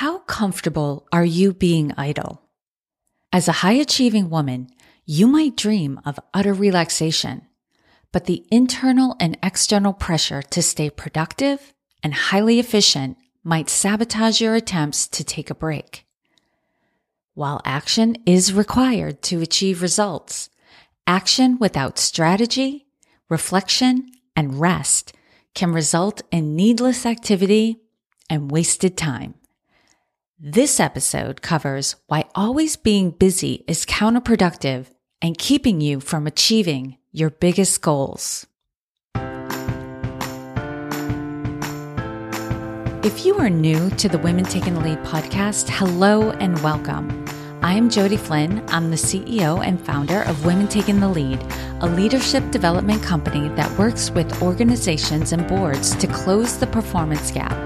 How comfortable are you being idle? As a high achieving woman, you might dream of utter relaxation, but the internal and external pressure to stay productive and highly efficient might sabotage your attempts to take a break. While action is required to achieve results, action without strategy, reflection, and rest can result in needless activity and wasted time. This episode covers why always being busy is counterproductive and keeping you from achieving your biggest goals. If you are new to the Women Taking the Lead podcast, hello and welcome. I'm Jody Flynn. I'm the CEO and founder of Women Taking the Lead, a leadership development company that works with organizations and boards to close the performance gap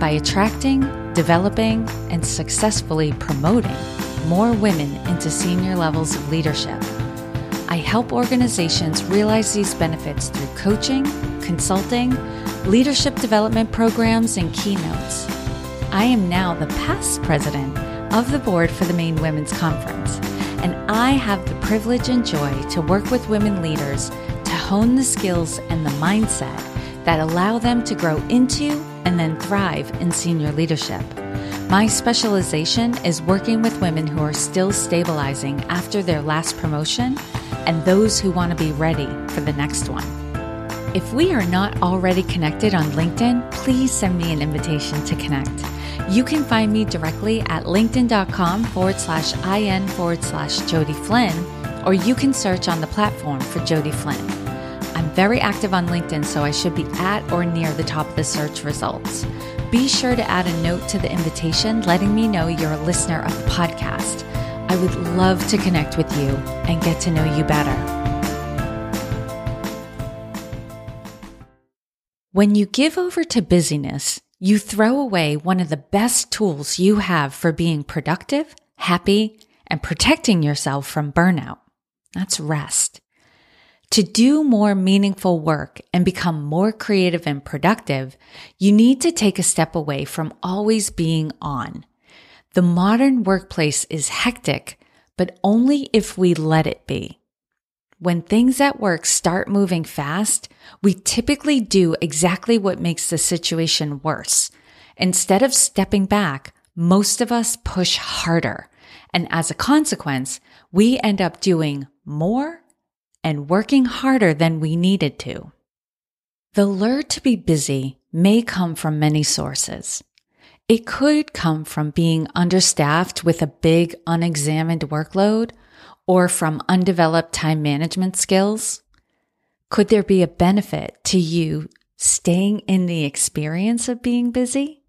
by attracting, developing, and successfully promoting more women into senior levels of leadership. I help organizations realize these benefits through coaching, consulting, leadership development programs, and keynotes. I am now the past president of the board for the Maine Women's Conference, and I have the privilege and joy to work with women leaders to hone the skills and the mindset that allow them to grow into and then thrive in senior leadership. My specialization is working with women who are still stabilizing after their last promotion and those who want to be ready for the next one. If we are not already connected on LinkedIn, please send me an invitation to connect. You can find me directly at linkedin.com forward slash in forward slash Jody Flynn, or you can search on the platform for Jody Flynn. Very active on LinkedIn, so I should be at or near the top of the search results. Be sure to add a note to the invitation letting me know you're a listener of the podcast. I would love to connect with you and get to know you better. When you give over to busyness, you throw away one of the best tools you have for being productive, happy, and protecting yourself from burnout. That's rest. To do more meaningful work and become more creative and productive, you need to take a step away from always being on. The modern workplace is hectic, but only if we let it be. When things at work start moving fast, we typically do exactly what makes the situation worse. Instead of stepping back, most of us push harder. And as a consequence, we end up doing more and working harder than we needed to. The lure to be busy may come from many sources. It could come from being understaffed with a big unexamined workload or from undeveloped time management skills? Could there be a benefit to you staying in the experience of being busy?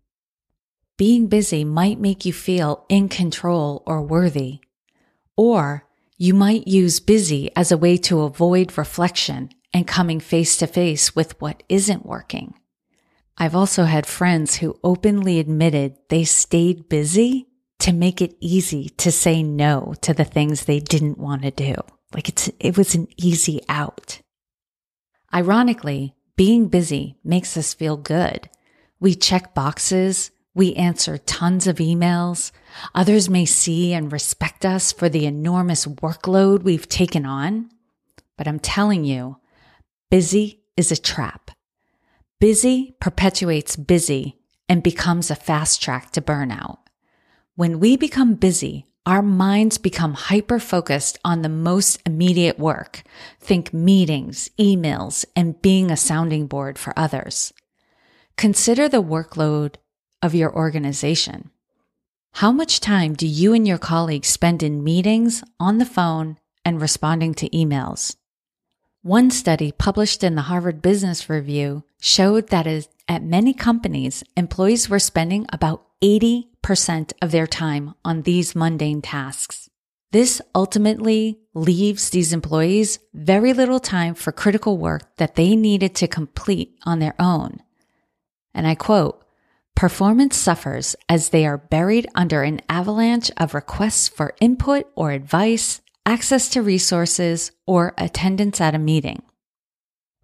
Being busy might make you feel in control or worthy. Or you might use busy as a way to avoid reflection and coming face to face with what isn't working. I've also had friends who openly admitted they stayed busy to make it easy to say no to the things they didn't want to do. Like it's, it was an easy out. Ironically, being busy makes us feel good. We check boxes. We answer tons of emails. Others may see and respect us for the enormous workload we've taken on. But I'm telling you, busy is a trap. Busy perpetuates busy and becomes a fast track to burnout. When we become busy, our minds become hyper focused on the most immediate work. Think meetings, emails, and being a sounding board for others. Consider the workload of your organization. How much time do you and your colleagues spend in meetings, on the phone, and responding to emails? One study published in the Harvard Business Review showed that at many companies, employees were spending about 80% of their time on these mundane tasks. This ultimately leaves these employees very little time for critical work that they needed to complete on their own. And I quote, performance suffers as they are buried under an avalanche of requests for input or advice, access to resources, or attendance at a meeting.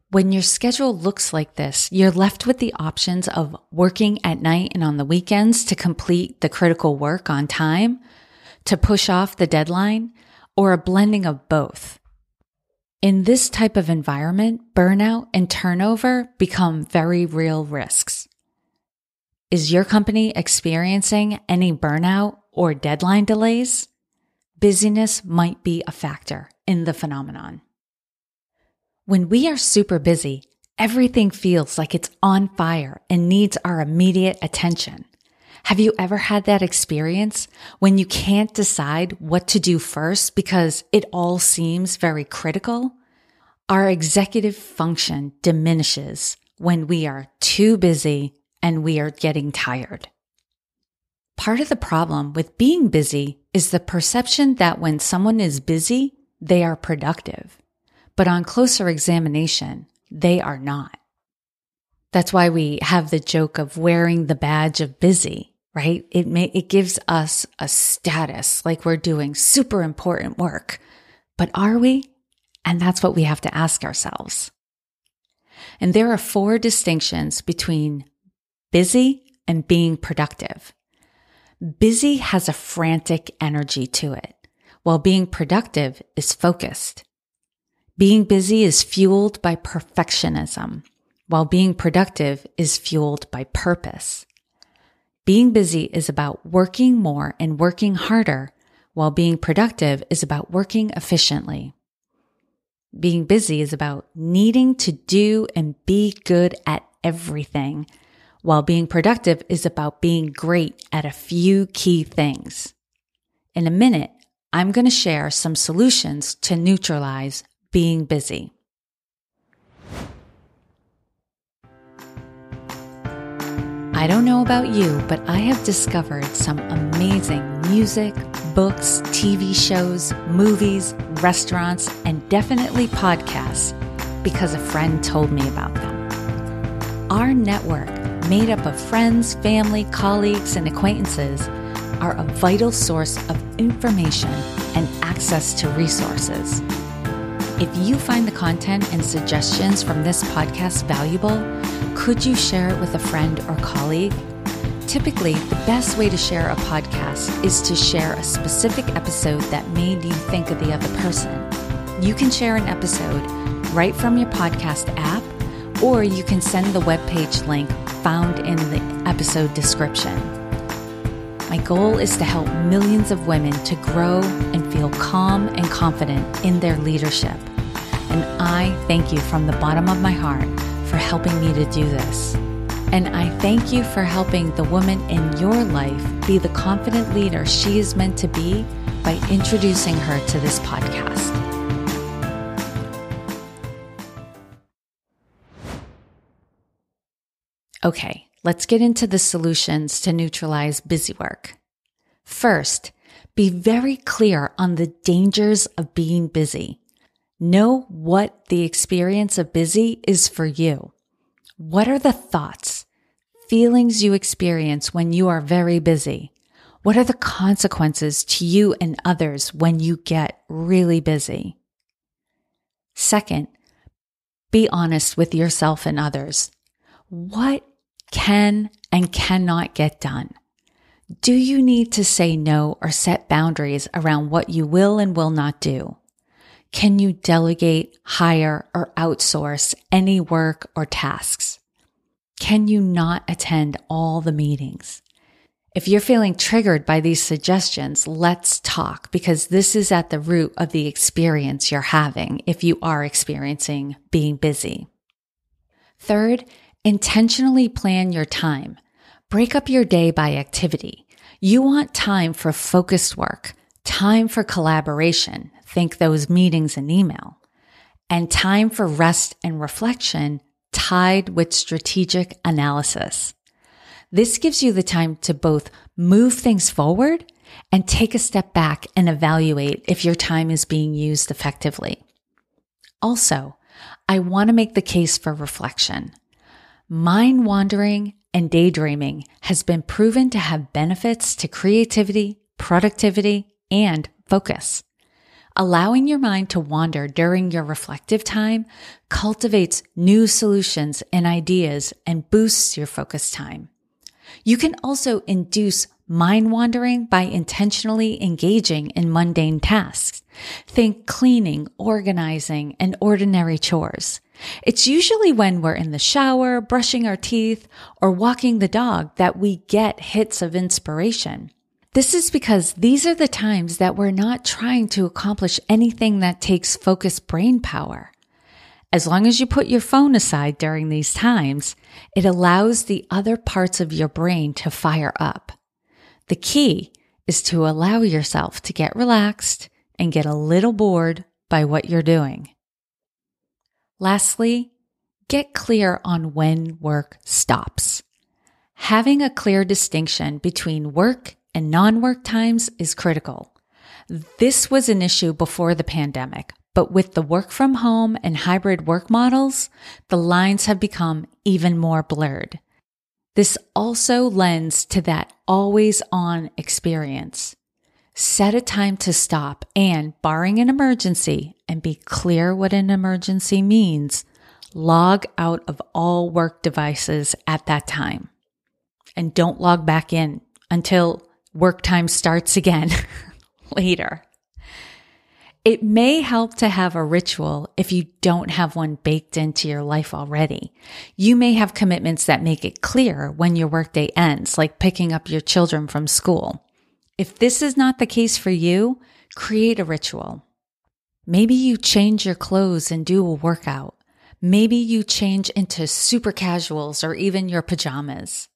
When your schedule looks like this, you're left with the options of working at night and on the weekends to complete the critical work on time, to push off the deadline, or a blending of both. In this type of environment, burnout and turnover become very real risks. Is your company experiencing any burnout or deadline delays? Busyness might be a factor in the phenomenon. When we are super busy, everything feels like it's on fire and needs our immediate attention. Have you ever had that experience when you can't decide what to do first because it all seems very critical? Our executive function diminishes when we are too busy and we are getting tired. Part of the problem with being busy is the perception that when someone is busy, they are productive but on closer examination, they are not. That's why we have the joke of wearing the badge of busy, right? It may, it gives us a status like we're doing super important work, but are we? And that's what we have to ask ourselves. And there are four distinctions between busy and being productive. Busy has a frantic energy to it, while being productive is focused. Being busy is fueled by perfectionism, while being productive is fueled by purpose. Being busy is about working more and working harder, while being productive is about working efficiently. Being busy is about needing to do and be good at everything, while being productive is about being great at a few key things. In a minute, I'm going to share some solutions to neutralize being busy. I don't know about you, but I have discovered some amazing music, books, TV shows, movies, restaurants, and definitely podcasts because a friend told me about them. Our network, made up of friends, family, colleagues, and acquaintances, are a vital source of information and access to resources. If you find the content and suggestions from this podcast valuable, could you share it with a friend or colleague? Typically, the best way to share a podcast is to share a specific episode that made you think of the other person. You can share an episode right from your podcast app, or you can send the webpage link found in the episode description. My goal is to help millions of women to grow and feel calm and confident in their leadership. And I thank you from the bottom of my heart for helping me to do this. And I thank you for helping the woman in your life be the confident leader she is meant to be by introducing her to this podcast. Okay, let's get into the solutions to neutralize busy work. First, be very clear on the dangers of being busy. Know what the experience of busy is for you. What are the thoughts, feelings you experience when you are very busy? What are the consequences to you and others when you get really busy? Second, be honest with yourself and others. What can and cannot get done? Do you need to say no or set boundaries around what you will and will not do? Can you delegate, hire, or outsource any work or tasks? Can you not attend all the meetings? If you're feeling triggered by these suggestions, let's talk because this is at the root of the experience you're having if you are experiencing being busy. Third, intentionally plan your time. Break up your day by activity. You want time for focused work, time for collaboration, think those meetings and email, and time for rest and reflection tied with strategic analysis. This gives you the time to both move things forward and take a step back and evaluate if your time is being used effectively. Also, I want to make the case for reflection. Mind wandering and daydreaming has been proven to have benefits to creativity, productivity, and focus. Allowing your mind to wander during your reflective time cultivates new solutions and ideas and boosts your focus time. You can also induce mind wandering by intentionally engaging in mundane tasks. Think cleaning, organizing, and ordinary chores. It's usually when we're in the shower, brushing our teeth, or walking the dog that we get hits of inspiration. This is because these are the times that we're not trying to accomplish anything that takes focused brain power. As long as you put your phone aside during these times, it allows the other parts of your brain to fire up. The key is to allow yourself to get relaxed and get a little bored by what you're doing. Lastly, get clear on when work stops. Having a clear distinction between work and non work times is critical. This was an issue before the pandemic, but with the work from home and hybrid work models, the lines have become even more blurred. This also lends to that always on experience. Set a time to stop and, barring an emergency, and be clear what an emergency means, log out of all work devices at that time. And don't log back in until work time starts again later. It may help to have a ritual if you don't have one baked into your life already. You may have commitments that make it clear when your workday ends, like picking up your children from school. If this is not the case for you, create a ritual. Maybe you change your clothes and do a workout. Maybe you change into super casuals or even your pajamas.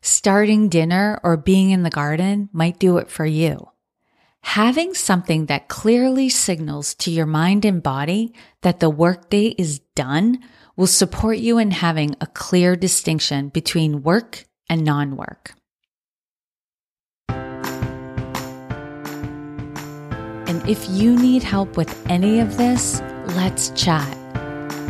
Starting dinner or being in the garden might do it for you. Having something that clearly signals to your mind and body that the workday is done will support you in having a clear distinction between work and non work. If you need help with any of this, let's chat.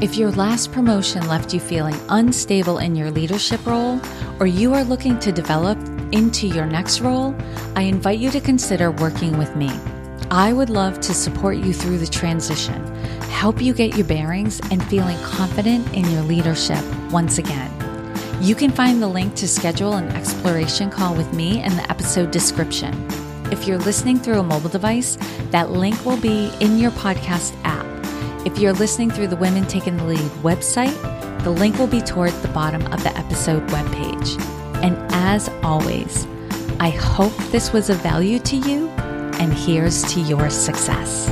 If your last promotion left you feeling unstable in your leadership role, or you are looking to develop into your next role, I invite you to consider working with me. I would love to support you through the transition, help you get your bearings, and feeling confident in your leadership once again. You can find the link to schedule an exploration call with me in the episode description. If you're listening through a mobile device, that link will be in your podcast app. If you're listening through the Women Taking the Lead website, the link will be toward the bottom of the episode webpage. And as always, I hope this was of value to you, and here's to your success.